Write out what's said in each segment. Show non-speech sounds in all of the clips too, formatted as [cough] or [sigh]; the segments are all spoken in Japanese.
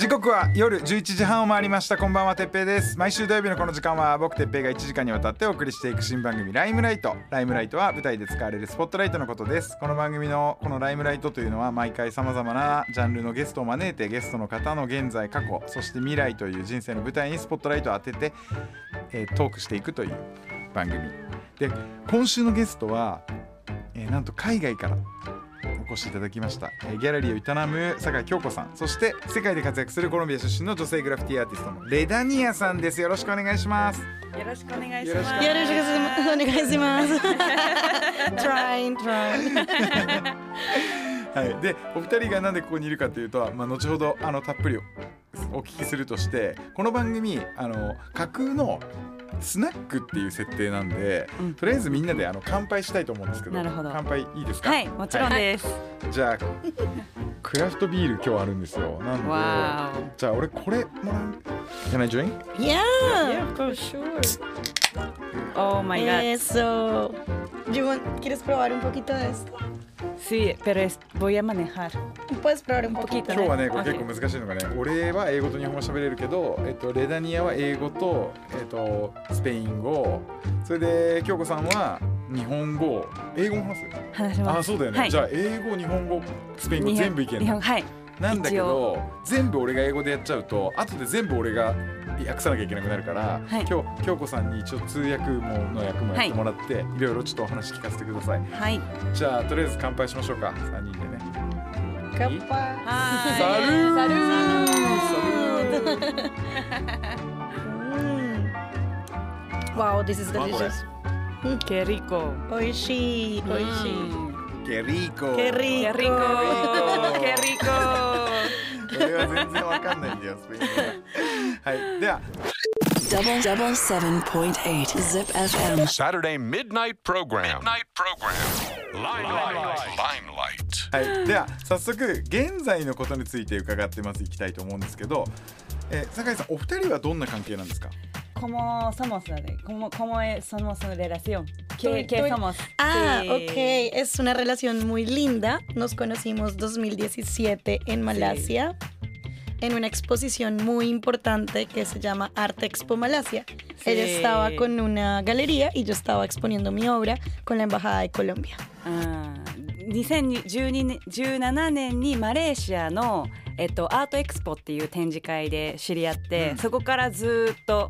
時刻は夜11時半を回りました。こんばんはてっぺいです。毎週土曜日のこの時間は僕てっぺいが1時間にわたってお送りしていく新番組ライムライト。ライムライトは舞台で使われるスポットライトのことです。この番組のこのライムライトというのは毎回様々なジャンルのゲストを招いてゲストの方の現在過去そして未来という人生の舞台にスポットライトを当てて、えートークしていくという番組。で今週のゲストは、えーなんと海外からお越しいただきました、えーギャラリーを営む酒井京子さんそして世界で活躍するコロンビア出身の女性グラフィティアーティストのレダニアさんですよろしくお願いしますよろしくお願いします。よろしくお願いします。[laughs] [laughs] trying, trying. [laughs] はい、でお二人がなんでここにいるかというと、まあ、後ほどあのたっぷりお聞きするとしてこの番組あの架空のスナックっていう設定なんで、うんとりあえずみんなであの乾杯したいと思うんですけどなるほど乾杯いいですか？はい、もちろんです。じゃあ [laughs] クラフトビール今日あるんですよなんでわじゃあ俺これもらう？Can I drink? Yeah. Yeah, for sure. Oh my god. Eso. You want- ¿Quieres probar un poquito de esto? Sí, pero es- voy a manejar. Puedes probar un poquito. 今日はねこれ結構難しいのがね俺は英語と日本語喋れるけど、えっと、レダニアは英語と、えっと、スペイン語それで京子さんは日本語英語も話す話します。あそうだよね、はいじゃあ英語日本語スペイン語日本全部いけるの日本はい。なんだけ一ど全部俺が英語でやっちゃうと後で全部俺が訳さなきゃいけなくなるから、はい今日京子さんに一応通訳もの役もやってもらって、い、ろいろちょっとお話聞かせてくださいはい。じゃあとりあえず乾杯しましょうか3人でね Capaz. サルーサルーサルー Mm. [laughs] Wow, this is delicious. ケリコ。Oishi, おいし oishi. ケリーコ Qué ケ rico. リコ。ケリコ。こでは。Double, double はい、では早速現在のことについて伺ってますいきたいと思うんですけど酒、えー、井さんお二人はどんな関係なんですか？コモサモスでコモコモエサモスのレラシオン。¿Qué, ¿Qué somos? Ah, sí. ok. Es una relación muy linda. Nos conocimos 2017 en Malasia. Sí. en una exposición muy importante que se llama Arte Expo Malasia. Sí. Ella estaba con una galería y yo estaba exponiendo mi obra con la Embajada de Colombia. Ah, 2017年にマレーシアの、えっと、アートエクスポっていう展示会で知り合って、うん、そこからずっと。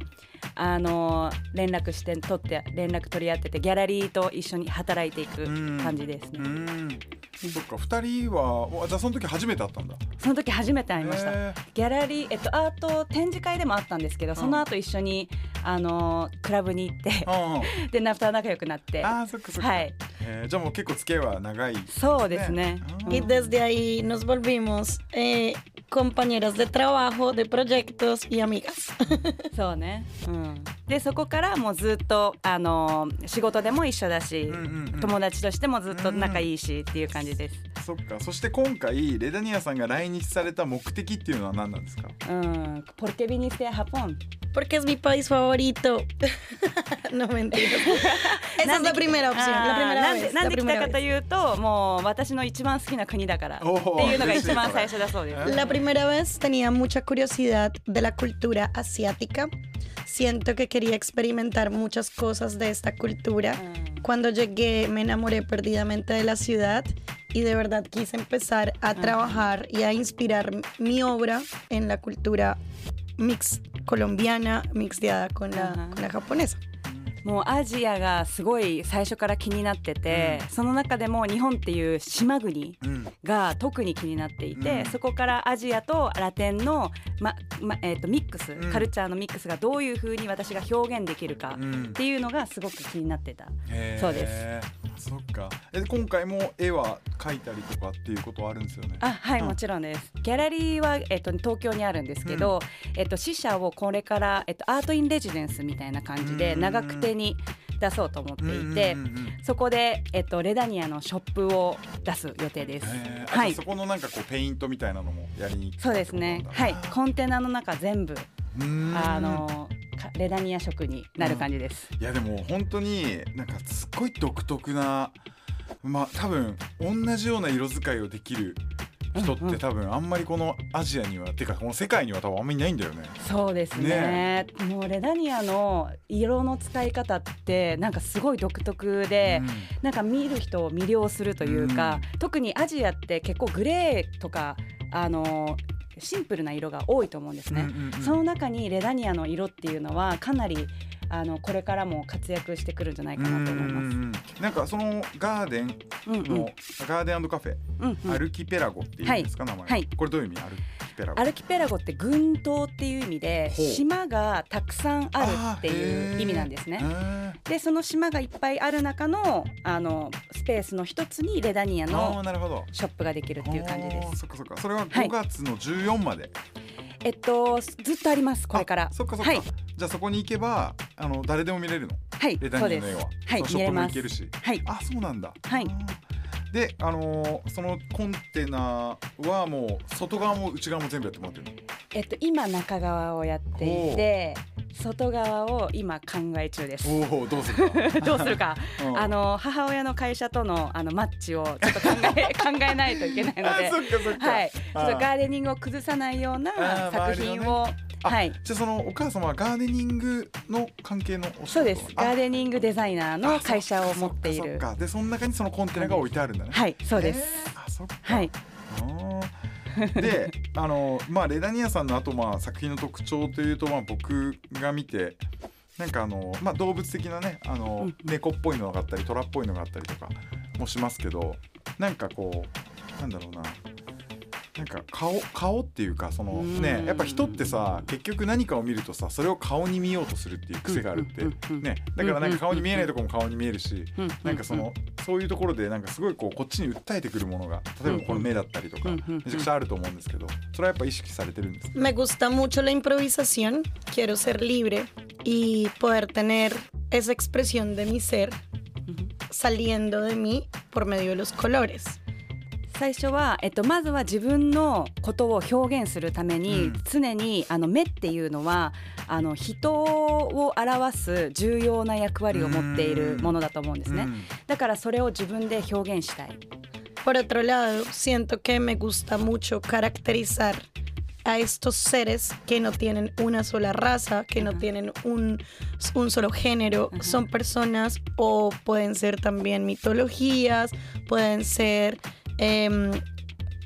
あの連絡して取って連絡取り合っててギャラリーと一緒に働いていく感じですうね、ん。そっか二人はわじゃあその時初めて会ったんだ。その時初めて会いました、へギャラリー、えっと、アート展示会でもあったんですけど、その後一緒にあのクラブに行ってーうんうん。[laughs] でナフター仲良くなって。あーそっかそっか、はい。えー。じゃあもう結構付き合いは長い。そうですね。うん。Y desde ahí nos volvimos eh, compañeras de trabajo, de proyectos y amigas. [laughs] そうね、うん、でそこからもうずっとあの仕事でも一緒だし、うんうんうん友達としてもずっと仲いいしっていう感じです。そっかそして今回レダニアさんが来日された目的っていうのは何なんですか？うん、ポルケビニステハポン。Porque es mi país favorito. no mentiras. Esa es la primera opción. La primera なんで vez. なん La で来た primera かと vez. いうともう私の一番好きな国だからっていうのが一番最初だそうです。La primera vez tenía mucha curiosidad de la cultura asiática. Siento que quería experimentar muchas cosas de esta cultura. Cuando llegué me enamoré perdidamente de la ciudad y de verdad quise empezar a trabajar y a inspirar mi obra en la cultura mix colombiana mixteada con la, con la japonesa. もうアジアがすごい最初から気になってて、その中でも日本っていう島国うん。が特に気になっていて、うん。そこからアジアとラテンの、ままえー、とミックス、うん。カルチャーのミックスがどういう風に私が表現できるかうん。っていうのがすごく気になってた。そうでそっか。え今回も絵は描いたりとかっていうことはあるんですよね？あはい、うん。もちろんです。ギャラリーは、えっと、東京にあるんですけど、えっと、支社をこれから、えっと、アート・イン・レジデンスみたいな感じでうん。長久手に出そうと思っていて、うんうんうんうんそこで、えっと、レダニアのショップを出す予定です。はい。そこのなんかこうペイントみたいなのもやりにそうですね。はい、コンテナの中全部あのかレダニア色になる感じです。いやでも本当になんかすっごい独特なまあ多分同じような色使いをできる人っうんうん。て多分あんまりこのアジアにはてかこの世界には多分あんまりいないんだよね。そうですね。もうレダニアの色の使い方ってなんかすごい独特で、なんか見る人を魅了するというか、特にアジアって結構グレーとかあのシンプルな色が多いと思うんですね。うんうんうん。その中にレダニアの色っていうのはかなりあのこれからも活躍してくるんじゃないかなと思います。なんかそのガーデンうんうん。の、ガーデンカフェ、うんうん。アルキペラゴっていうんですか、名前、は。い。これどういう意味？アルキペラゴ。アルキペラゴって群島っていう意味で島がたくさんあるっていう意味なんですね。ねでその島がいっぱいある中のあのスペースの一つにレダニアのショップができるっていう感じです。そっかそっか。それははい。5月の14まで、えっとずっとありますこれから。あ。そっかそっか、はいじゃあそこに行けばあの誰でも見れるの？はいレダそうです。ニアの絵は。はいショップも行けるし。はい。あそうなんだ。はい。であのーそのコンテナはもう外側も内側も全部やってもらってるの？えっと今中側をやっていて外側を今考え中です。おおどうするか？どうするか、[laughs] [laughs] うん。あの母親の会社とのあのマッチをちょっと考え [laughs] 考えないといけないのあで、はい、ちょっとガーデニングを崩さないような作品を、あはい、じゃあそのお母様はガーデニングの関係のお仕事そうです。あ。ガーデニングデザイナーの会社を持っている。あそでその中にそのコンテナが置いてあるんだね。はい、そうです。えーあそっか。はい、であのまあレダニアさんのあとまあ作品の特徴というとまあ僕が見てなんかあの、まあ、動物的なねあの、うん。猫っぽいのがあったり虎っぽいのがあったりとかもしますけどなんかこうなんだろうななんか顔顔っていうかそのねうん。やっぱ人ってさ結局何かを見るとさそれを顔に見ようとするっていう癖があるってねだからなんか顔に見えないとこも顔に見えるしうんなんかそのそういうところでなんかすごいこうこっちに訴えてくるものが例えばこの目だったりとかめちゃくちゃあると思うんですけどそれはやっぱ意識されてるんです Me gusta mucho la improvisación, quiero ser libre y poder tener esa expresión de mi ser saliendo de mí por medio de los colores. 最初は、えっと、まずは自分のことを表現するために、うん常にあの目っていうのはあの人を表す重要な役割を持っているものだと思うんですね、うんだからそれを自分で表現したい Por otro lado, siento que me gusta mucho caracterizar a estos seres que no tienen una sola raza, que no tienen un, un solo género. Son personas o pueden ser también mitologías, pueden ser em,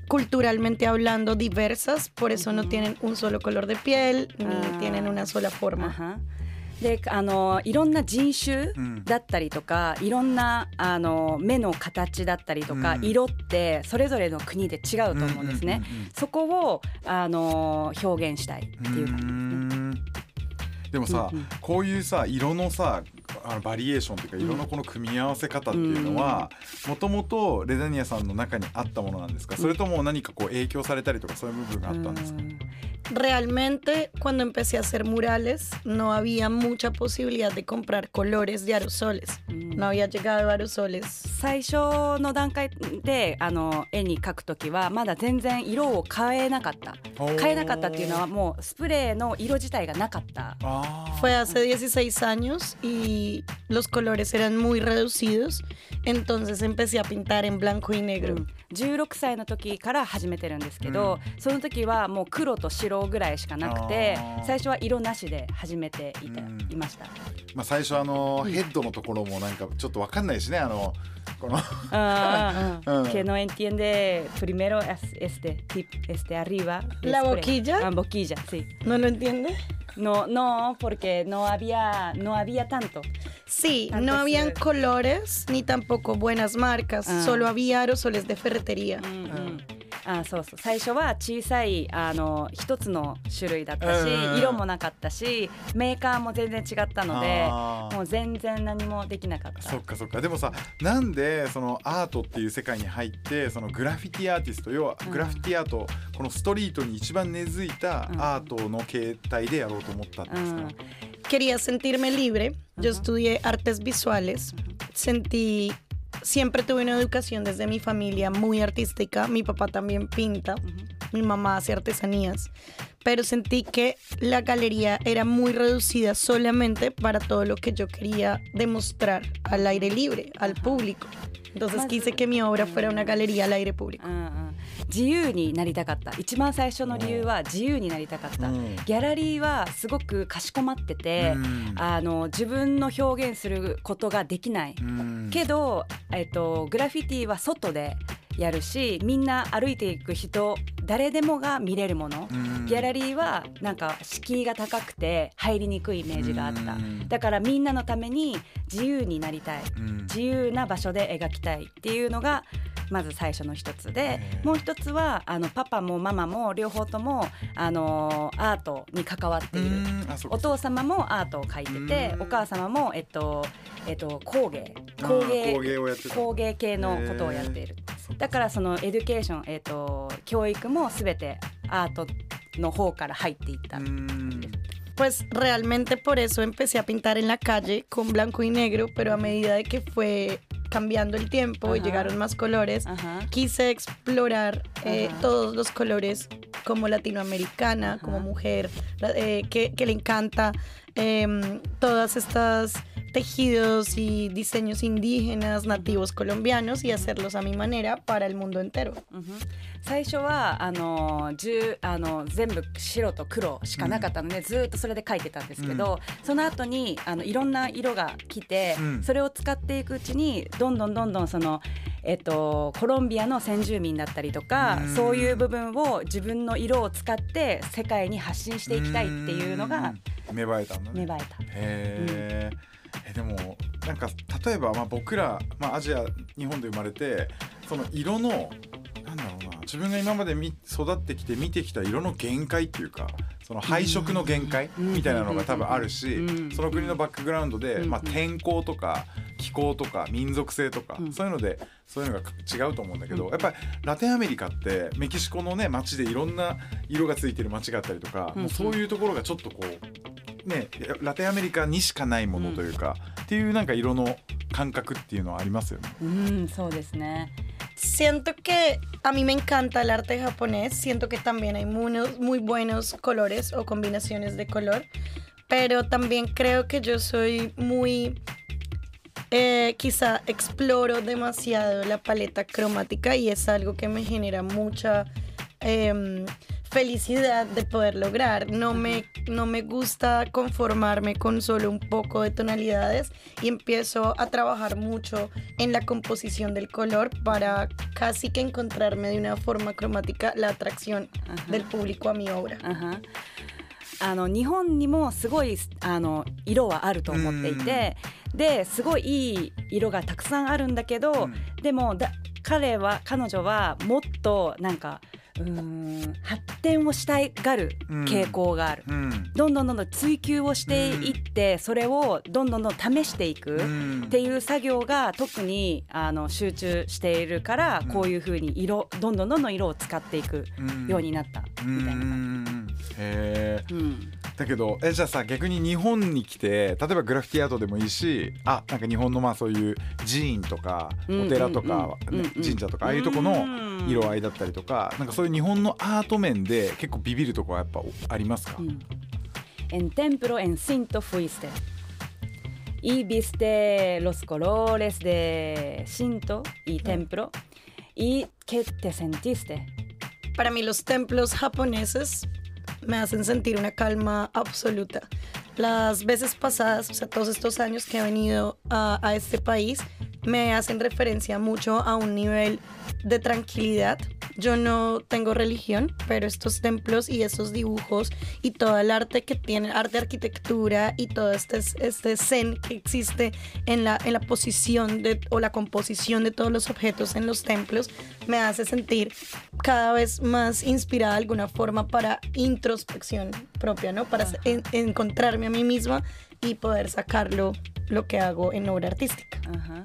culturalmente hablando diversas, por eso no tienen un solo color de piel ni Ah. tienen una sola あ forma. はであのいろんな人種うんだったりとか、いろんなあの目の形だったりとか、うん色ってそれぞれの国で違うと思うんですね。うんうんうんうんそこをあの表現したいっていう感じですね。うんでもさ、うんうんこういうさ色のさあのバリエーションっていうか色のこの組み合わせ方っていうのはもともとレダニアさんの中にあったものなんですか？それとも何かこう影響されたりとかそういう部分があったんですか？うん。Realmente, cuando empecé a hacer murales, no había mucha posibilidad de comprar colores de aerosoles. Mm. No había llegado aerosoles. 最初の段階であの絵に描くときはまだ全然色を変えなかった。変えなかったっていうのはもうスプレーの色自体がなかった。Fue hace 16 años y los colores eran muy reducidos, entonces empecé a pintar en blanco y negro. うん16歳の時から始めてるんですけど、その時はもう黒と白ぐらいしかなくて最初は色なしで始めていた、うんいました。まあ最初あのヘッドのところもなんかちょっとわかんないしねあのこの Ah, ah, ah. Que no entiende primero este tip, este arriba. ¿La boquilla? La boquilla, sí. ¿No lo entiende? No, no, porque no había, no había tanto. Sí, no habían colores ni tampoco buenas marcas, solo había aerosoles de ferretería. Mm, mm. あそうそう。最初は小さいあの一つの種類だったし、うん色もなかったしメーカーも全然違ったのでもう全然何もできなかった。そっかそっか。でもさなんでそのアートっていう世界に入ってそのグラフィティアーティスト要はうん。グラフィティアート、このストリートに一番根付いたうん。アートの形態でやろうと思ったんですか、うん、quería sentirme libre. Yo estudié artes visuales. Sentí, siempre tuve una educación desde mi familia muy artística. Mi papá también pinta, mi mamá hace artesanías. Pero sentí que la galería era muy reducida solamente para todo lo que yo quería demostrar al aire libre, al público. Entonces quise que mi obra fuera una galería al aire público. Uh. 自由になりたかった。一番最初の理由は自由になりたかった、うん。ギャラリーはすごくかしこまってて、うん。あの自分の表現することができない、うん。けど、えっと、グラフィティは外でやるしみんな歩いていく人誰でもが見れるもの、うん。ギャラリーはなんか敷居が高くて入りにくいイメージがあった、うん。だからみんなのために自由になりたい、うん。自由な場所で描きたいっていうのがまず最初の一つでもう一つはあのパパもママも両方ともあのアートに関わっている。お父様もアートを描いててうん。お母様もえっとえっと工芸。工芸工芸をやってた。工芸系のことをやっている。だからその education えっと教育もすべてアートの方から入っていった、うん。Pues realmente por eso empecé a pintar en la calle con blanco y negro, pero a medida de que fue cambiando el tiempo y llegaron más colores, quise explorar eh, todos los colores como latinoamericana, como mujer, eh, que, que le encanta em, todas estas tejidos y diseños indígenas, nativos colombianos y hacerlos a mi manera para el mundo entero. うん最初はあの十あの全部白と黒しかなかったので、ずーっとそれで描いてたんですけど、その後にあのいろんな色が来て、うんそれを使っていくうちにどんどんどんどんその、えっと、コロンビアの先住民だったりとか、うんそういう部分を自分の色を使って世界に発信していきたいっていうのがうん芽生えたんだね芽生えた。へーえでもなんか例えばまあ僕ら、まあ、アジア日本で生まれてその色のなんだろうな自分が今までみ育ってきて見てきた色の限界っていうかその配色の限界うん。みたいなのが多分あるしうん。その国のバックグラウンドで、うん。まあ、天候とか気候とか民族性とか、うん。そういうのでそういうのが違うと思うんだけど、やっぱりラテンアメリカってメキシコのね街でいろんな色がついてる街があったりとか、うん。もうそういうところがちょっとこうねラテンアメリカにしかないものというか、っていうなんか色の感覚っていうのはありますよね。うん、そうですね。Siento que a mí me encanta el arte japonés, siento que también hay muy, muy buenos colores o combinaciones de color, pero también creo que yo soy muy, eh, quizá exploro demasiado la paleta cromática y es algo que me genera mucha em, felicidad de poder lograr. No me, no me gusta conformarme con solo un poco de tonalidades y empiezo a trabajar mucho en la composición del color para casi que encontrarme de una forma cromática la atracción Ajá. del público a mi obra. あはあの日本にもすごいあの色はあると思っていてですごいいい色がたくさんあるんだけど、でもだ彼は彼女はもっとなんか うーん発展をしたいがる傾向がある。うんどんどんどんどん追求をしていって、それをどんどんどん試していくうん。っていう作業が特にあの集中しているから、こういうふうに色どんどんどんどん色を使っていくようになったみたいな。感じ。うん。だけどえじゃあさ逆に日本に来て例えばグラフィティアートでもいいしあなんか日本のまあそういう寺院とかうんお寺とか、神社とかああいうとこの色合いだったりとかなん。かそう日本のアート面で結構ビビるとこはやっぱありますか、 En templo en cinto fuiste. Y viste los colores de cinto y templo. ¿Y qué te sentiste? Para mí los templos japoneses me hacen sentir una calma absoluta. Las veces pasadas, o sea, todos estos años que he venido a, a este país, me hacen referencia mucho a un nivel de tranquilidad. Yo no tengo religión, pero estos templos y estos dibujos y todo el arte que tiene, arte, arquitectura y todo este, este zen que existe en la, en la posición de, o la composición de todos los objetos en los templos, me hace sentir cada vez más inspirada de alguna forma para introspección propia, ¿no? Para en- encontrarme a mí misma y poder sacarlo lo que hago en obra artística. あは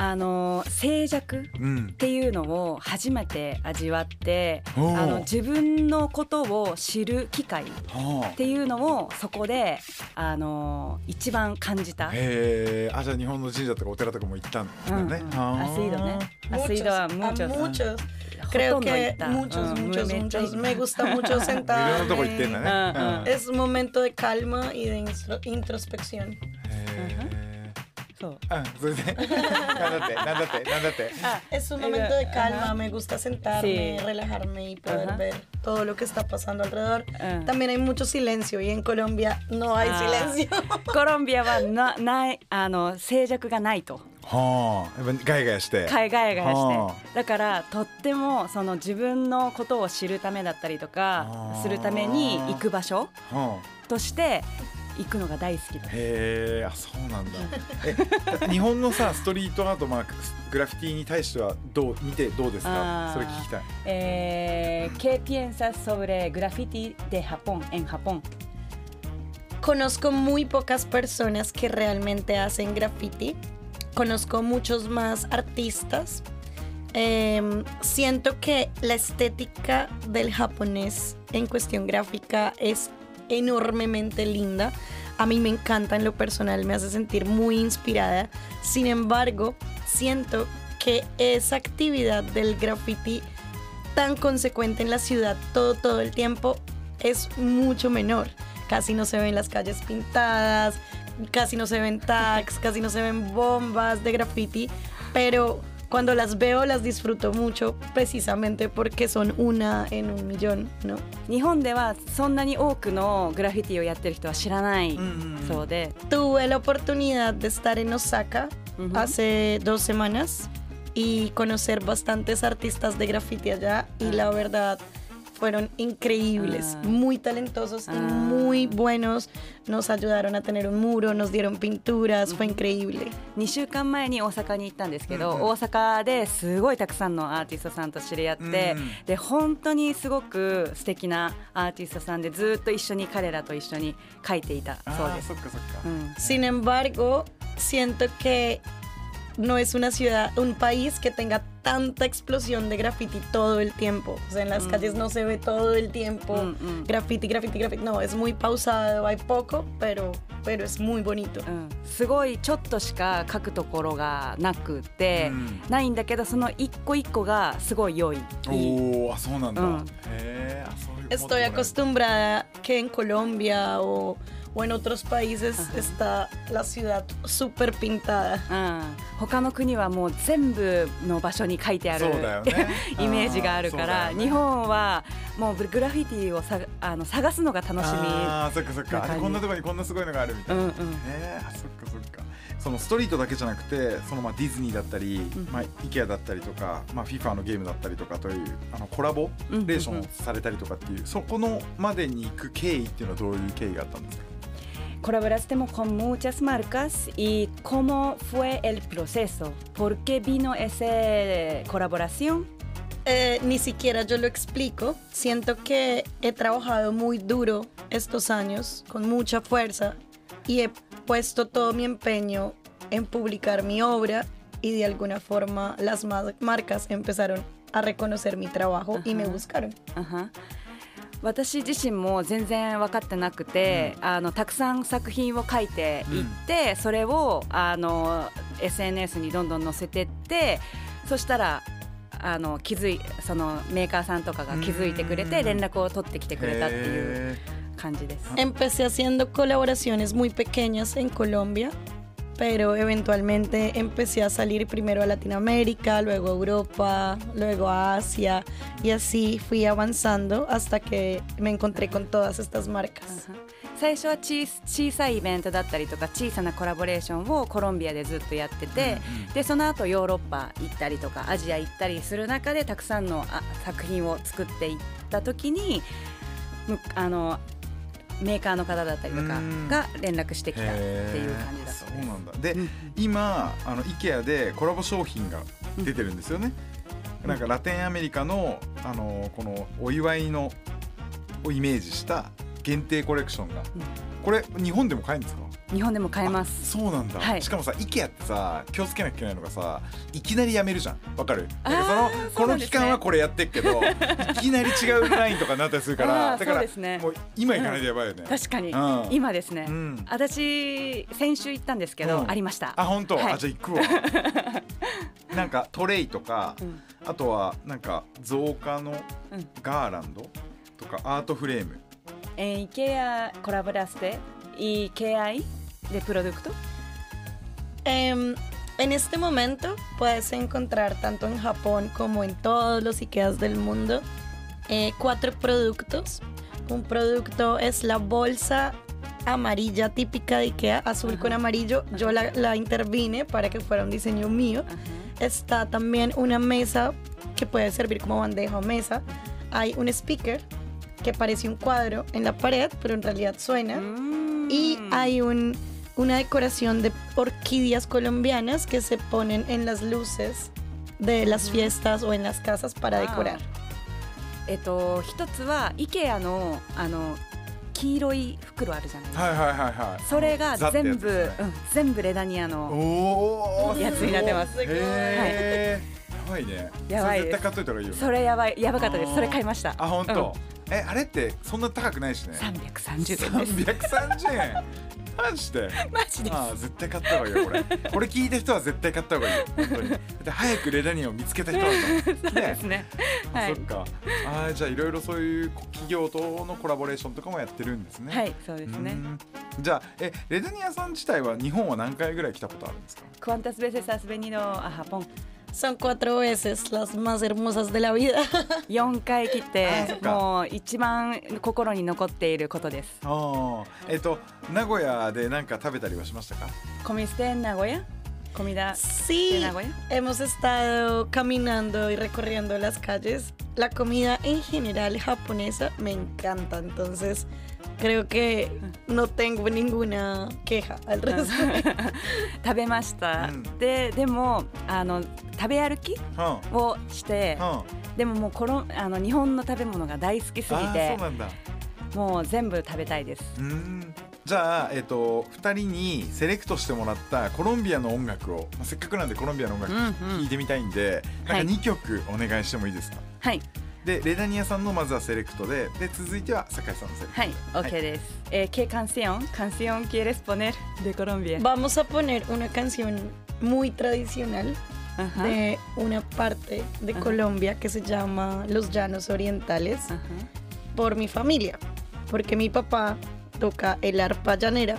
あの静寂うんっていうのを初めて味わってあおーの自分のことを知る機会っはていうのをそこであの一番感じたあ。へえあじゃあ日本の神社とかお寺とかも行ったんだうんうんね、アスイドね。アスイドは a muchos. muchos. ほ Creo とんど行 que った。muchos, うん muchos, めっちゃ行 muchos. った Me gusta mucho いろんなとこ行ってんだ sentarme. ね、うんうん Es momento de calma y de instro- introspección. へえそう。うんそれでなんだってなんだってなんだって Es un Ella- momento de calma, ajá. me gusta sentarme, Sí. relajarme y poder Ajá. ver todo lo que está pasando alrededor. Ah. También hay mucho silencio y en Colombia no hay Ah. silencio. コロンビアはなないあの静寂がないと。はあ。やっぱガヤガヤして。海外がはして。だからとってもその自分のことを知るためだったりとあかーするために行く場所はとして行くのが大好きだ。あ、へえあそうなんだ。え日本のさストリートアートまあグラフィティに対してはどう見てどうですか？あー。それ聞きたい。Eh, ¿Qué piensas sobre graffiti de Japón en Japón? Conozco muy pocas personas que realmente hacen graffiti. Conozco muchos más artistas. Em, siento que la estética del japonés en cuestión gráfica es enormemente linda. A mí me encanta en lo personal, me hace sentir muy inspirada. Sin embargo, siento que esa actividad del graffiti tan consecuente en la ciudad todo, todo el tiempo es mucho menor. Casi no se ven las calles pintadas, casi no se ven tags, [laughs] casi no se ven bombas de graffiti, pero cuando las veo las disfruto mucho precisamente porque son una en un millón, ¿no? 日本ではそんなに多くのグラフィティをやってる人は知らないそうで、 Tuve la oportunidad de estar en Osaka Ujú. hace dos semanas y conocer bastantes artistas de graffiti allá y la verdad fueron increíbles, Ah. muy talentosos y Ah. muy buenos. Nos ayudaron a tener un muro, nos dieron pinturas, fue increíble. 2週間前に大阪に行ったんですけど、うんうん大阪ですごいたくさんのアーティストさんと知り合って、うんで本当にすごく素敵なアーティストさんでずっと一緒に彼らと一緒に描いていたそうですそ。っかそっか、うん Sin embargo, siento que no es una ciudad, un país que tenga tanta explosión de graffiti todo el tiempo. O sea, en las Mm. calles no se ve todo el tiempo Mm, mm. graffiti, graffiti, graffiti. No, es muy pausado, hay poco, pero, pero es muy bonito. うん、すごいちょっとしか書くところがなくて、うんないんだけどその一個一個がすごい良い。いいおおあそうなんだ、うんへえあそういう Estoy acostumbrada que en Colombia o, o en otros países está la ciudad súper pintada. うん、他の国はもう全部の場所に書いてある [laughs] イメージがあるから、日本はもうグラフィティをさあの探すのが楽しみ。あーそっかそっか。こんなとこにこんなすごいのがあるみたいな、うんうん。へえあそっかそっか。そのストリートだけじゃなくてそのまあディズニーだったり、んまあ、IKEA だったりとか、まあ、FIFA のゲームだったりとかというあのコラボレーションをされたりとかっていう、そこのまでに行く経緯っていうのはどういう経緯があったんですか？Colaboraste con muchas marcas y cómo fue el proceso, por qué vino esa colaboración. Eh, ni siquiera yo lo explico. Siento que he trabajado muy duro estos años, con mucha fuerza, y he puesto todo mi empeño en publicar mi obra y de alguna forma las ma- marcas empezaron a reconocer mi trabajo y me Ajá. buscaron. あは私自身も全然分かってなくて、あのたくさん作品を書いていって、それをあの SNS にどんどん載せてってそしたらあの気づいそのメーカーさんとかが気づいてくれうん。て連絡を取ってきてくれたっていうへ感じです。Empecé haciendo colaboraciones muy pequeñas en Colombia, pero eventualmente empecé a salir primero a Latinoamérica, luego a Europa, luego a Asia y así fui avanzando hasta que me encontré con todas estas marcas. 最初は小小さいイベントだったりとか小さなコラボレーションをコロンビアでずっとやってて、でその後ヨーロッパ行ったりとかアジア行ったりする中でたくさんのあ作品を作っていった時にむあの メーカーの方だったりとかうん。が連絡してきたっていう感じだそそううです。なんだ。で、うん。今あの IKEA でコラボ商品が出てるんですよね、うん。なんかラテンアメリカのあのこのお祝いのをイメージした限定コレクションが、ここれ日本でも買えるんですか？日本でも買えます。そうなんだ、はい。しかもさ IKEA ってさ気をつけなきゃいけないのがさいきなりやめるじゃん。わかる？そのこの期間はこれやってっけど [laughs] いきなり違うラインとかになったりするかあらーだからね。もう今行かないとやばいよね、確かに、うん。今ですね、うん。私先週行ったんですけど、うん。ありました。あ本当、はい。あじゃあ行くわ。[laughs] なんかトレイとか、うん。あとはなんか造花のうん。ガーランドとかアートフレーム En IKEA colaboraste y qué hay de producto? Em, en este momento puedes encontrar tanto en Japón como en todos los IKEAs del mundo eh, cuatro productos. Un producto es la bolsa amarilla típica de IKEA, azul Ajá. con amarillo. Yo la, la intervine para que fuera un diseño mío. Está también una mesa que puede servir como bandeja o mesa. Hay un speaker que parece un cuadro en la pared, pero en realidad suena. Mm. Y hay un, una decoración de orquídeas colombianas que se ponen en las luces de las fiestas o en las casas para Wow. decorar. [laughs] [laughs] えっと一つは IKEA のあの黄色い袋あるじゃないですか。はいはいはいはいそれがザってやつ全部、ですねうん、全部レダニアのおおやつになってます。すごいへーやばいねやばいですそれ絶対買っといた方がいいよねそれやばいやばかったであーす。それ買いました。あ本当、 えあれってそんな高くないしね。三百三十円です。330円。マジで？マジです。ああ絶対買った方がいいよこれ。これ聞いた人は絶対買った方がいいよ本当に。だって早くレダニアを見つけた人なんだもん。[laughs] そうですね。はい。あそっか。あーじゃあいろいろそういう企業とのコラボレーションとかもやってるんですね。はいそうですね。う。ん。じゃあえレダニアさん自体は日本は何回ぐらい来たことあるんですか？¿Cuántas veces has venido a Japón? Son cuatro veces las más hermosas de la vida. [laughs] 4回来あてそっかもう一番心に残っていることです。ああえっと名古屋で何か食べたりはしましたか ¿Comiste en Nagoya? ¿Comida Sí, de Nagoya? hemos estado caminando y recorriendo las calles. La comida en general japonesa me encanta, entonces creo que no tengo ninguna queja al respecto. [laughs] 食べました、うん。ででもあの食べ歩きうんをしてうんでももうコロあの日本の食べ物が大好きすぎてそうなんだ。もう全部食べたいです。うーん。じゃあ、えっと2人にセレクトしてもらったコロンビアの音楽を、まあ、せっかくなんでコロンビアの音楽うんうん。聴いてみたいんで、はいなんか2曲お願いしてもいいですか、はいでレダニアさんのまずはセレクトでで続いては酒井さんのセレクトはい OK です、えー、¿Qué canción? ¿Canción quieres poner de Colombia? Vamos a poner una canción muy tradicional Ajá, de una parte de Ajá. Colombia que se llama Los Llanos Orientales ajá. por mi familia, porque mi papá toca el arpa llanera,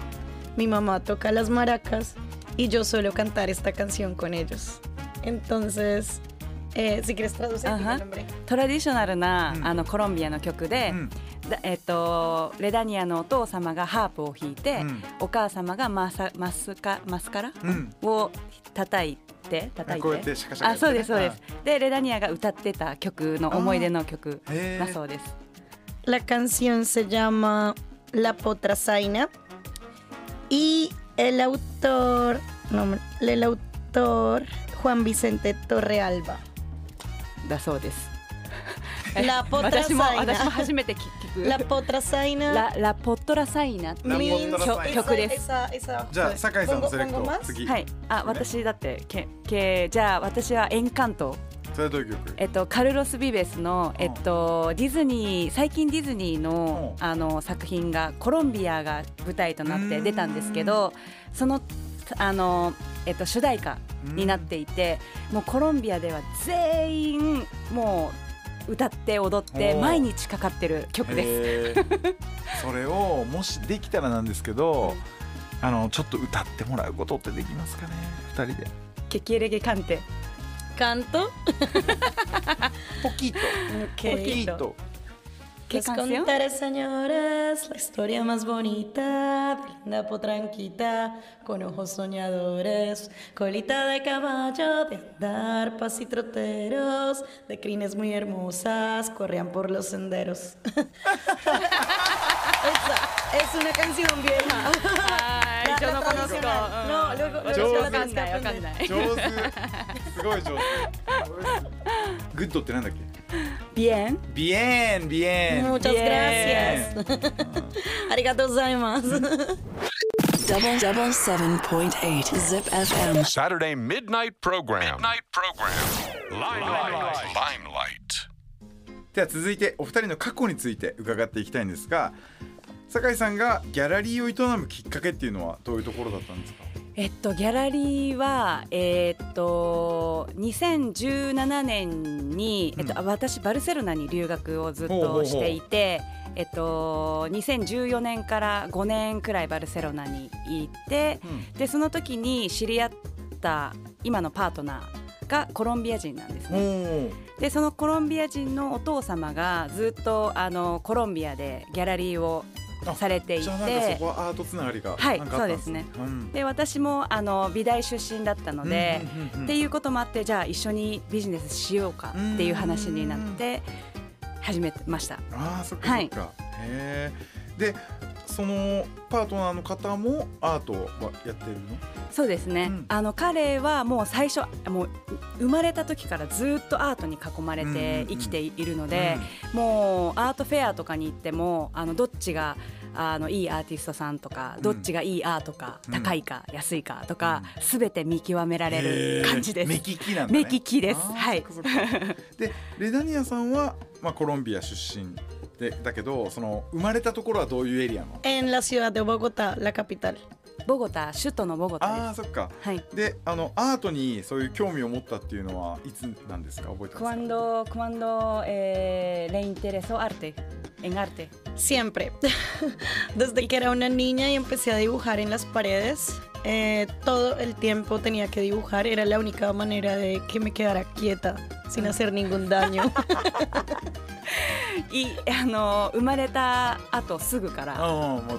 mi mamá toca las maracas y yo suelo cantar esta canción con ellos. Entonces, eh, si quieres traducir Ajá. el nombre. トラディショナルな、うん。あのコロンビアの曲で、うん。だえっとレダニアのお父様がハープを弾いて、うん。お母様がマサマスカマスカラ、うん。を叩いて叩いて。こうやってシャカシャカやあそうですそうです。でレダニアが歌ってた曲の思い出の曲へー。だそうです。La canción se llama La Potrasaina y el autor, no, el autor Juan Vicente Torrealba. だそうです。[laughs] ラポトラサイナ。私も私も初めて聞聞く La Potrasaina ララポットラサイナってラポトラサイナ。曲曲です。じゃあ酒井さんのセレクト?次、はい。あ、私だってけけじゃあ私はエンカント。それはどういう曲？えっとカルロス・ビベスのえっとディズニー最近ディズニーのうあの作品がコロンビアが舞台となって出たんですけど、そのあのえっと主題歌になっていて、もうコロンビアでは全員もう歌って踊って毎日かかってる曲です。それをもしできたらなんですけど、あのちょっと歌ってもらうことってできますかね二人でケキレゲカンテ。Canto. [laughs] ポキッと.ポキッと ¿Qué Les canción? contaré, señores, la historia más bonita de linda potranquita con ojos soñadores, colita de caballo, de andar pasitroteros, de crines muy hermosas, corrían por los senderos. [laughs] Esa es una canción vieja. はい、 La- yo no la conozco. tradicional. No, luego, luego 上手 te la わか tienes ん que ないわかん aprender. な[laughs] い。上手すごい上手グッドってなんだっけ Bien. ビエンビエン Muchas Bien. gracias. ありがとうございます。Double double seven point eight Zip FM. Saturday midnight program. Midnight program. Limelight. Limelight. では続いてお二人の過去について伺っていきたいんですが酒井さんがギャラリーを営むきっかけっていうのはどういうところだったんですかえっとギャラリーはえーっと2017年に、えっと私バルセロナに留学をずっほうほうほう。としていてえっと2014年から5年くらいバルセロナにいて、でその時に知り合った今のパートナーがコロンビア人なんですね。でそのコロンビア人のお父様がずっとあのコロンビアでギャラリーをされていじゃあなんかそてこはアートつながりがはいそうですね。うん。で私もあの美大出身だったので、っていうこともあってじゃあ一緒にビジネスしようかっていう話になって始めました。ああそっかそっか、へえでそのパートナーの方もアートはやってるの？そうですね、うん。あの彼はもう最初もう生まれた時からずっとアートに囲まれて生きているので、もうアートフェアとかに行ってもあのどっちがあのいいアーティストさんとか、うん。どっちがいいアートか、うん。高いか安いかとか、すべて見極められる感じです。目利きなんだね。目利きです。はい。でレダニアさんは、まあ、コロンビア出身でだけどその生まれたところはどういうエリアの？En la ciudad de Bogotá, la capital. ボゴタ首都のボゴタです。ああそっかはい。であのアートにそういう興味を持ったっていうのはいつなんですか覚えてますか Cuando, cuando eh, le interesó arte, en arte. Siempre. [laughs] Desde que era una niña y empecé a dibujar en las paredes, eh, todo el tiempo tenía que dibujar. Era la única manera de que me quedara quieta sin hacer ningún daño. [laughs] [laughs] いあの生まれた後すぐから。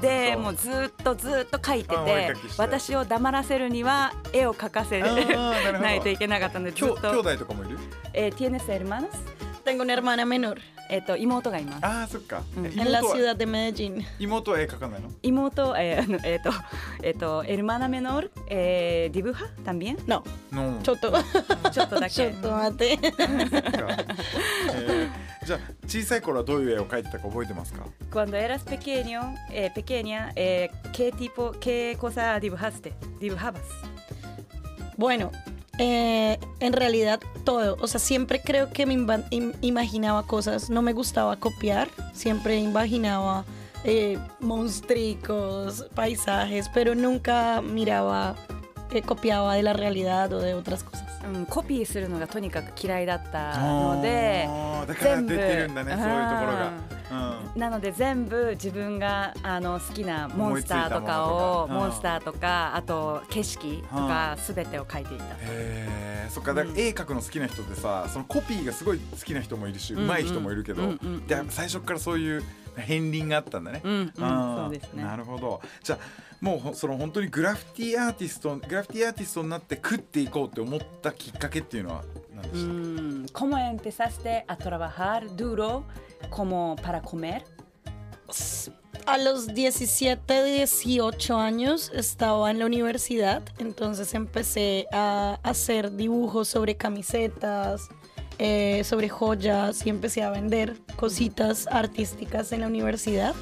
でもうずっとずっと描いてて私を黙らせるには絵を描かせ [laughs] ないといけなかったのでずっきょ兄と弟とかもいる？えー、tienes hermanos? Tengo una hermana menor えっと妹がいます。ああそっか、うん。妹は？絵描かないの？妹えーえっとえっと hermana menor えー、dibuja también No, の choto. ちょっとだけ。choto, [laughs] mate. えー じゃあ小さい頃はどういう絵を描いてたか覚えてますか Cuando eras pequeño, eh, pequeña, eh, ¿qué tipo, qué cosa dibujaste? Dibujabas. Bueno, eh, en realidad todo. O sea, siempre creo que me inva- im- imaginaba cosas. No me gustaba copiar. Siempre imaginaba eh, monstricos, paisajes, pero nunca miraba, eh, copiaba de la realidad o de otras cosas. うん、コピーするのがとにかく嫌いだったのでだから全部出てるんだねそういうところが、うん。なので全部自分があの好きなモンスターとかをモンスターとかあと景色とか全てを描いていた。へえそっか。だから絵描くの好きな人ってさそのコピーがすごい好きな人もいるし、うんうん上手い人もいるけど、最初からそういう片鱗があったんだね。うんそうですねなるほどじゃあもうその本当にグラフィティアーティストグラフィティアーティストになって食っていこうって思ったきっかけっていうのは何でした ¿Cómo empezaste a trabajar duro como para comer? A los 17, 18 años estaba en la universidad, entonces empecé a hacer dibujos sobre camisetas, eh, sobre joyas y empecé a vender cositas artísticas en la universidad.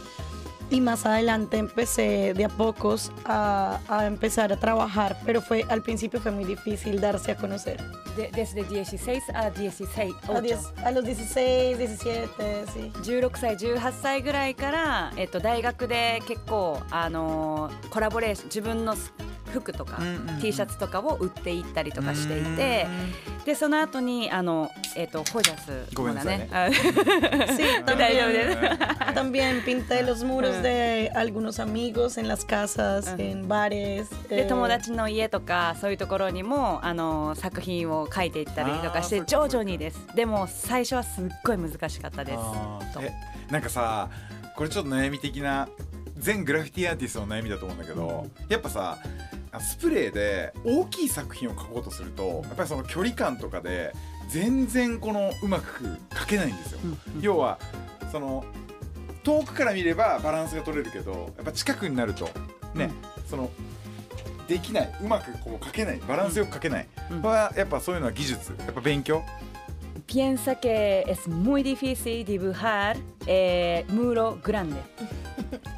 Y más adelante empecé de a pocos a, a empezar a trabajar, pero fue al principio fue muy difícil darse a conocer. De- desde 16 a 16. A, 10 a los 16, 17, sí. 16歳18歳ぐらいから、えっと、大学で結構あのーコラボレーション自分の 服とか、うんうんうん。T シャツとかを売っていったりとかしていてでその後にあのえっとホジャスごめんなさいね。あ Sí, 大丈夫 también. です。También pinté los muros de algunos amigos en las casas, en bares. で eh, 友達の家とかそういうところにもあの作品を描いていったりとかして徐々にです。でも最初はすっごい難しかったです。なんかさこれちょっと悩み的な全グラフィティアーティストの悩みだと思うんだけどやっぱさあスプレーで大きい作品を描こうとするとやっぱりその距離感とかで全然このうまく描けないんですよ。要はその遠くから見ればバランスが取れるけどやっぱ近くになるとね、そのできないうまくこう描けないバランスよく描けない、うん。はやっぱそういうのは技術やっぱ勉強 piensa que es muy difícil dibujar eh, muro grande.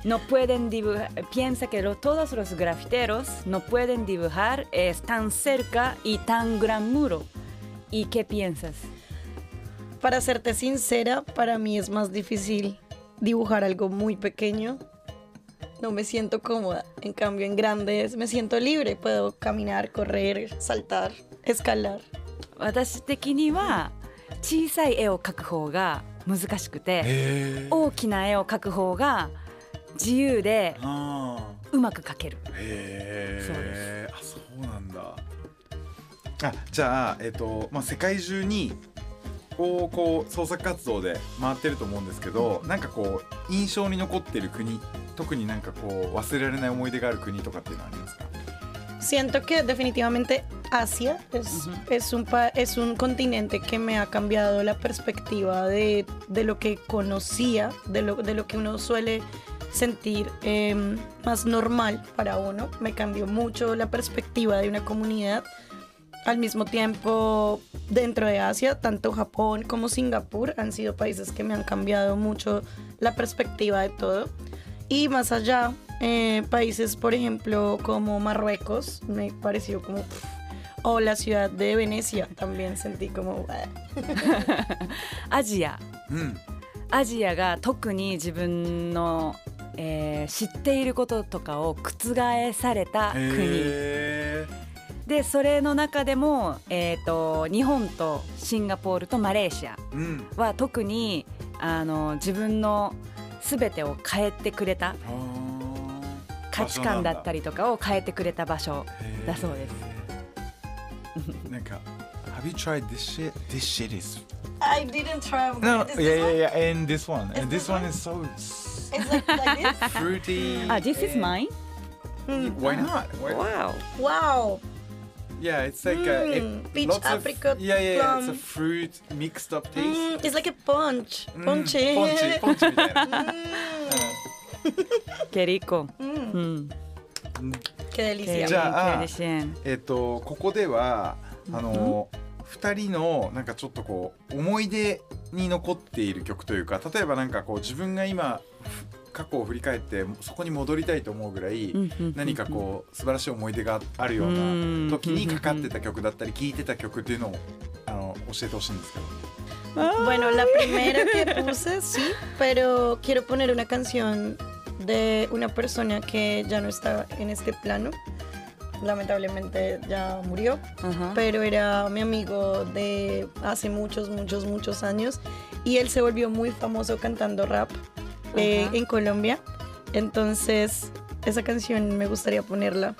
No pueden dibujar, piensa que lo- todos los grafiteros no pueden dibujar eh, tan cerca y tan gran muro. ¿Y qué piensas? Para serte sincera, para mí es más difícil dibujar algo muy pequeño. No me siento cómoda. En cambio, en grandes me siento libre. Puedo caminar, correr, saltar, escalar. 私的には 小さい絵を描く方が難しくてへ大きな絵を描く方が自由であうまく描ける。そうえあそうなんだ。あじゃあえっ、とまあ世界中にこうこう創作活動で回ってると思うんですけど、なんかこう印象に残ってる国特になんかこう忘れられない思い出がある国とかっていうのはありますか？Siento que definitivamente Asia es, es, un, es un continente que me ha cambiado la perspectiva de, de lo que conocía, de lo, de lo que uno suele sentir em, más normal para uno. Me cambió mucho la perspectiva de una comunidad. Al mismo tiempo, dentro de Asia, tanto Japón como Singapur han sido países que me han cambiado mucho la perspectiva de todo. Y más allá, eh, países, por ejemplo, como Marruecos, me pareció como... pff, o la ciudad de Venecia, también sentí como... "Ah". アジアうんアジアが特に自分の、えー知っていることとかを覆された国へでそれの中でも、えー、と日本とシンガポールとマレーシアは特にあの自分の全てを変えてくれたあ価値観だったりとかを変えてくれた場所ーだそうです。なんか Have you tried this shit? This shit is I didn't try. No, Is yeah, yeah, yeah, and this one, and this this one one? is so It's like, like this? fruity. あ、This is mine? Why not? Why- Wow! Wow. Yeah, it's like a, it, Mm, peach, lots of- apricot, yeah, yeah, yeah, it's a plum. fruit mixed up taste. Mm, it's like a punch. Mm, Ponche. ポンチ、ポンチみたいな。Qué rico! うん。Qué delicia. じゃあ Qué delicia. えっとここではあの二人のなんかちょっとこう思い出に残っている曲というか、例えばなんかこう自分が今ふ過去を振り返ってそこに戻りたいと思うぐらいうんうん何かこう素晴らしい思い出があるよううんな時にかかってた曲だったり聴いてた曲っていうのをあの教えてほしいんですけど。 Bueno, la primera que puse, sí, pero quiero poner una canción de una persona que ya no está en este plano. Lamentablemente ya murió, うんふん pero era mi amigo de hace muchos, muchos, muchos años y él se volvió muy famoso cantando rap Eh, en Colombia. Entonces, esa canción me gustaría ponerla.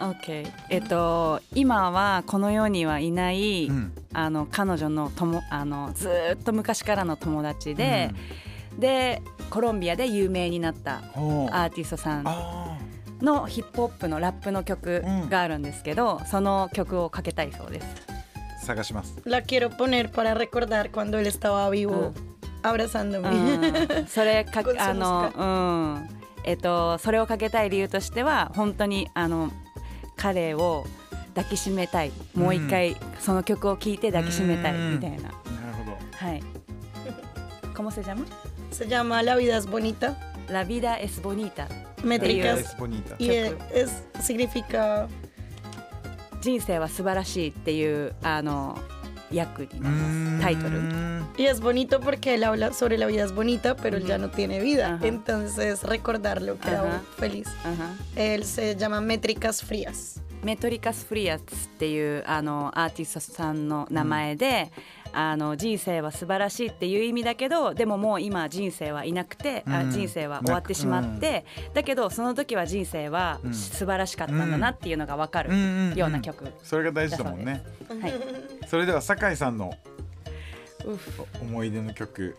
OK. えっと今はこの世にはいない、うんあの彼女のともあのずーっと昔からの友達で、でコロンビアで有名になったアーティストさんあのヒップホップのラップの曲があるんですけど、その曲をかけたいそうです。ー探します。La quiero poner para recordar cuando él estaba vivo, abrazando それか [laughs] あのうん。えっとそれをかけたい理由としては本当にあの彼を抱きしめたい。もう一回その曲を聴いて抱きしめたいみたいな。なるほど。はい。como se llama? se ータ？人生は素晴らしいっていうあの。訳になります。タイトル y es bonito porque él habla sobre la vida es bonita, pero él ya no tiene vida. Ajá. Entonces recordarlo que era feliz. Él se llama Métricas Frías. メトリカス・フリアスっていうあのアーティストさんの名前で、あの人生は素晴らしいっていう意味だけどでももう今人生はいなくて、あうん人生は終わってしまって、だけどその時は人生はうん素晴らしかったんだなっていうのが分かるうんうんうんような曲、それが大事だもんね。はい、それでは酒井さんの思い出の曲。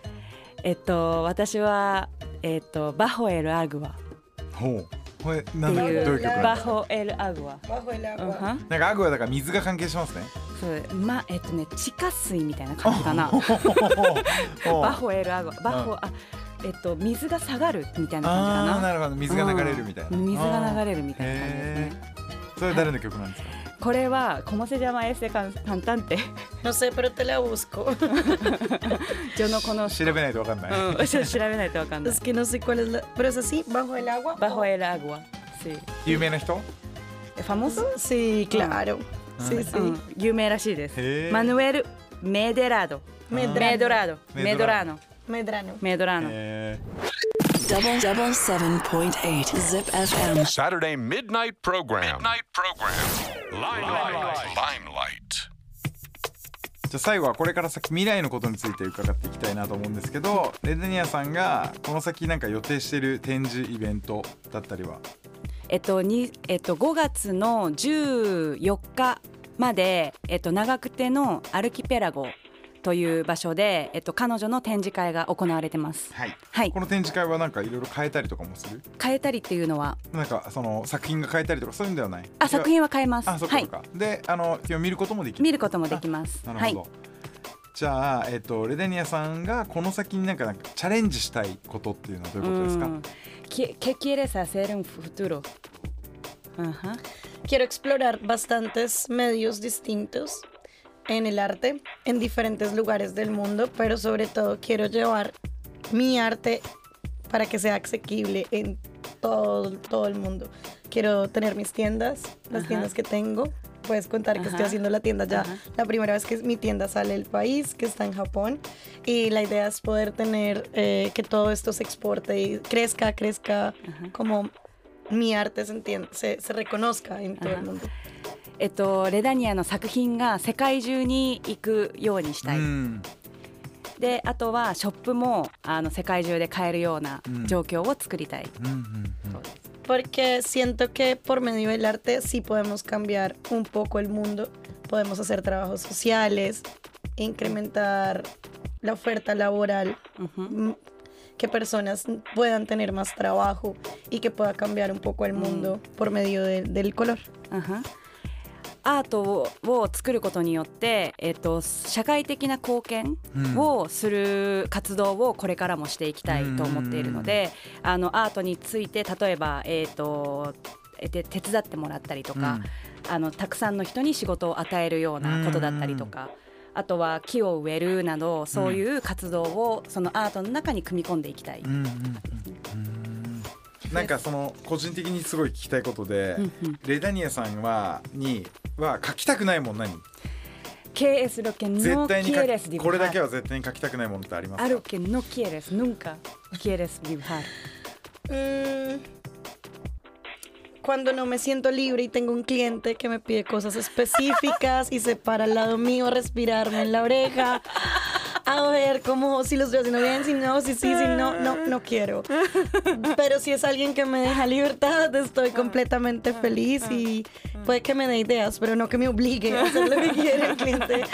えっと私はえっとバホエル・アグワっほう。これなてんだどういいうう曲？なんバですか。ホエル・アグワ Bajo el うんふ agua. んなんかアグはだから水が関係しますね。そうまえっとね地下水みたいな感じかなバ [laughs] バホエルアゴバホ、あえっと水が下がるみたいな感じかあなあなるほど水が流れるみたいな。うん水が流る。れるみたいな感じですねそれ誰の曲なんですか？これは「コモセジャマエセカンカンタンテ」 [laughs] No sé, pero te la busco. [laughs] ジョノコの調べないとわかんない、うん、ちょっと調べないとわかんない es que no sé cuál es la. Pero es así, bajo el agua. Bajo el agua sí 有名な人 famoso Sí, claro. Sí, う sí. ん有名らしいですへーマヌエル・メデラド Medrano. メドラドメメドラドラノノ Medrano. メドラノえ Double double seven point eight Zip FM. Saturday midnight program. Midnight program. Limelight. Limelight. ーじゃあ最後はこれから先未来のことについて伺っていきたいなと思うんですけどレデニアさんがこの先なんか予定してる展示イベントだったりは？えっとにえっと5月の14日までえっと長久手のアルキペラゴという場所でえっと彼女の展示会が行われてます。はい。はい。この展示会はなんかいろいろ変えたりとかもする？変えたりっていうのは？なんかその作品が変えたりとかそういうんではない？あ作品は変えます。はいあそっかそっか、であの今日見ることもできる？見ることもできます。はいなるほど、じゃあ、えっと、レデニアさんがこの先になんかなんかチャレンジしたいことっていうのはどういうことですか、うん。¿Qué, qué quieres hacer en futuro? Ajá. Quiero explorar bastantes medios distintos en el arte, en diferentes lugares del mundo, pero sobre todo quiero llevar mi arte para que sea asequible en todo, todo el mundo. Quiero tener mis tiendas, las Ajá. tiendas que tengo. Puedes contar que estoy Ajá. haciendo la tienda ya. Ajá. La primera vez que mi tienda sale del país, que está en Japón. Y la idea es poder tener eh, que todo esto se exporte y crezca, crezca, como mi arte se, entienda, se, se reconozca en todo el mundo. えっとレダニアの作品が世界中に行くようにしたい、うんであとはショップもあの世界中で買えるようなうん状況を作りたい、うんうんうん Porque siento que por medio del arte sí podemos cambiar un poco el mundo, podemos hacer trabajos sociales, incrementar la oferta laboral, うんふん mm, que personas puedan tener más trabajo y que pueda cambiar un poco el mundo por medio de- del color. うんふん アートを作ることによって、えっと、社会的な貢献うん。をする活動をこれからもしていきたいと思っているので、あのアートについて例えば、えっとえで手伝ってもらったりとか、あのたくさんの人に仕事を与えるようなことだったりとか。あとは木を植えるなどそういう活動をそのアートの中に組み込んでいきたい。うんうんうんうん。なんかその個人的にすごい聞きたいことで、うんうん。レダニアさんはには書きたくないもん何 ¿Qué es lo que 絶 no 対に書 quieres きこれだけ dibujar? は絶対に書きたくないものってありますか Algo que no quieres, nunca quieres dibujar. Mm, Cuando no me siento libre y tengo un cliente que me pide cosas específicas y se para al lado mío a respirarme en la oreja, a ver como si lo estoy haciendo bien, si no, si sí, si no, no, no quiero. Pero si es alguien que me deja libertad, estoy completamente feliz y puede que me dé ideas, pero no que me obligue a hacer lo que [laughs] quiere el cliente.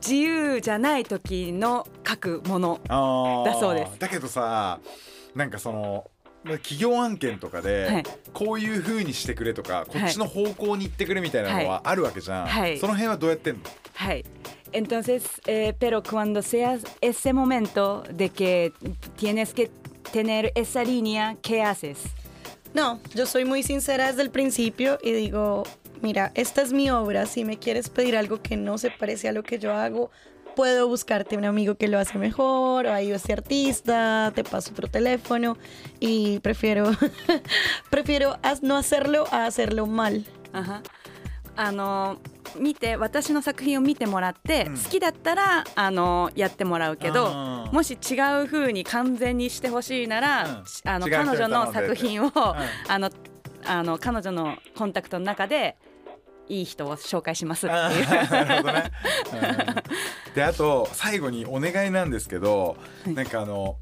自由じゃない時の書くもの。あーだそうですだけどさなんかそのまあ企業案件とかで、はいこういう風にしてくれとかこっちの方向に行ってくれみたいなのはあるわけじゃん、はいその辺はどうやってんのはい。 entonces, eh, pero cuando seas ese momento de que tienes que tener esa línea, ¿qué haces? No, yo soy muy sincera desde el principio y digo, mira, esta es mi obra, si me quieres pedir algo que no se parece a lo que yo hago, puedo buscarte un amigo que lo hace mejor, o ahí este artista, te paso otro teléfono y prefiero, [laughs] prefiero no hacerlo a hacerlo mal. Ajá. Ah, あの見て私の作品を見てもらって、うん。好きだったらあのやってもらうけどもし違う風に完全にしてほしいなら、うん。あの彼女の作品を、あのあの彼女のコンタクトの中でいい人を紹介しますっていう。であと最後にお願いなんですけど、なんかあの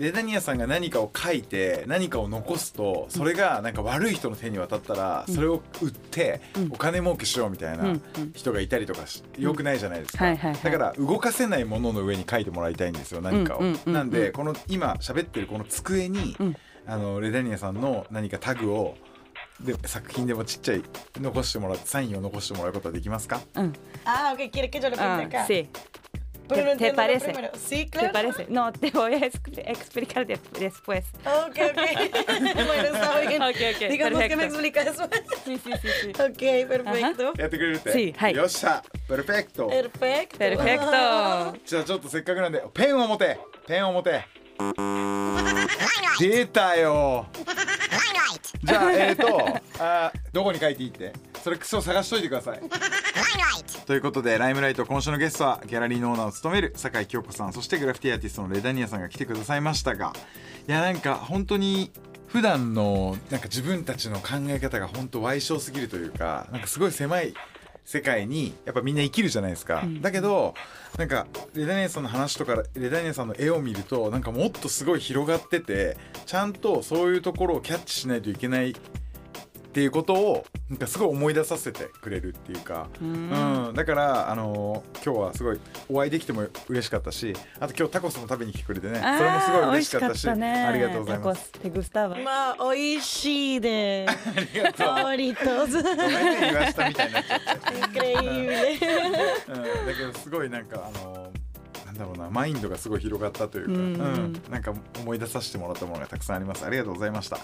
レダニアさんが何かを書いて何かを残すとそれがなんか悪い人の手に渡ったらそれを売ってうん。お金儲けしようみたいな人がいたりとかしよくないじゃないですか。だから動かせないものの上に書いてもらいたいんですよ何かを。なんでこの今喋ってるこの机にうん。あのレダニアさんの何かタグをで作品でもちっちゃい残してもらってサインを残してもらうことはできますか？うん。Ah, ok, quiere que yo lo pinte あ acá. sí Pero no ¿Te lo parece? primero. Sí, ¿Te claro. parece? No, te voy a ex- explicar de- después. Ok, ok. bueno, está bien. Ok, ok, Digamos que me perfecto. explica eso. Sí, sí, sí, sí. ok, perfecto. やってくれるって Sí, はいよっしゃペルフェクト Perfecto. Perfecto. じゃあちょっとせっかくなんでペンを持てペンを持て出たよじゃあえっ、ー、とあーどこに書いていいってそれクソ探しといてください。ということでライムライト今週のゲストはギャラリーのオーナーを務める酒井京子さんそしてグラフィティアーティストのレダニアさんが来てくださいましたがいやなんか本当に普段のなんか自分たちの考え方が本当歪小すぎるというかなんかすごい狭い世界にやっぱみんな生きるじゃないですか、だけどなんかレダニアさんの話とかレダニアさんの絵を見るとなんかもっとすごい広がっててちゃんとそういうところをキャッチしないといけないっていうことをなんかすごい思い出させてくれるっていうか、うん。だから、あのー今日はすごいお会いできても嬉しかったしあと今日タコスも食べに来てくれてねそれもすごい嬉しかったしね。ありがとうございます。Tacos, ¿Te gustaba? Ma, oishii de ありがとう。favoritos. ごめんね言わしたみたいになっちゃって. [laughs] うん、だけどすごいなんかあのーなんだろうなマインドがすごい広がったというか、うん。なんか思い出させてもらったものがたくさんあります。ありがとうございました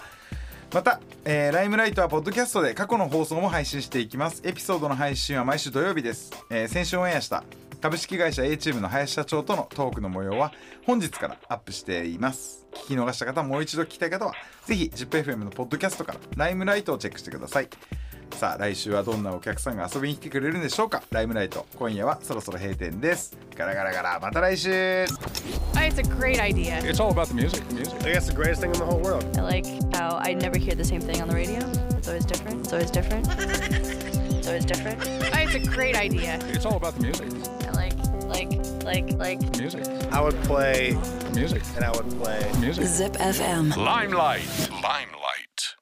また、えーライムライトはポッドキャストで過去の放送も配信していきます。エピソードの配信は毎週土曜日です、えー先週オンエアした株式会社 A チームの林社長とのトークの模様は本日からアップしています。聞き逃した方もう一度聞きたい方はぜひ ZIPFM のポッドキャストからライムライトをチェックしてください。さあ来週はどんなお客さんが遊びに来てくれるんでしょうかライムライト今夜はそろそろ閉店ですガラガラガラまた来週 It's a great idea. It's all about the music. Music. I guess the greatest thing in the whole world. I like how I never hear the same thing on the radio. It's always different. It's always different. It's always different. It's a great idea. It's all about the music. I like, like, like, like. Music. I would play Music. and I would play. Music. Zip FM. Limelight. Limelight.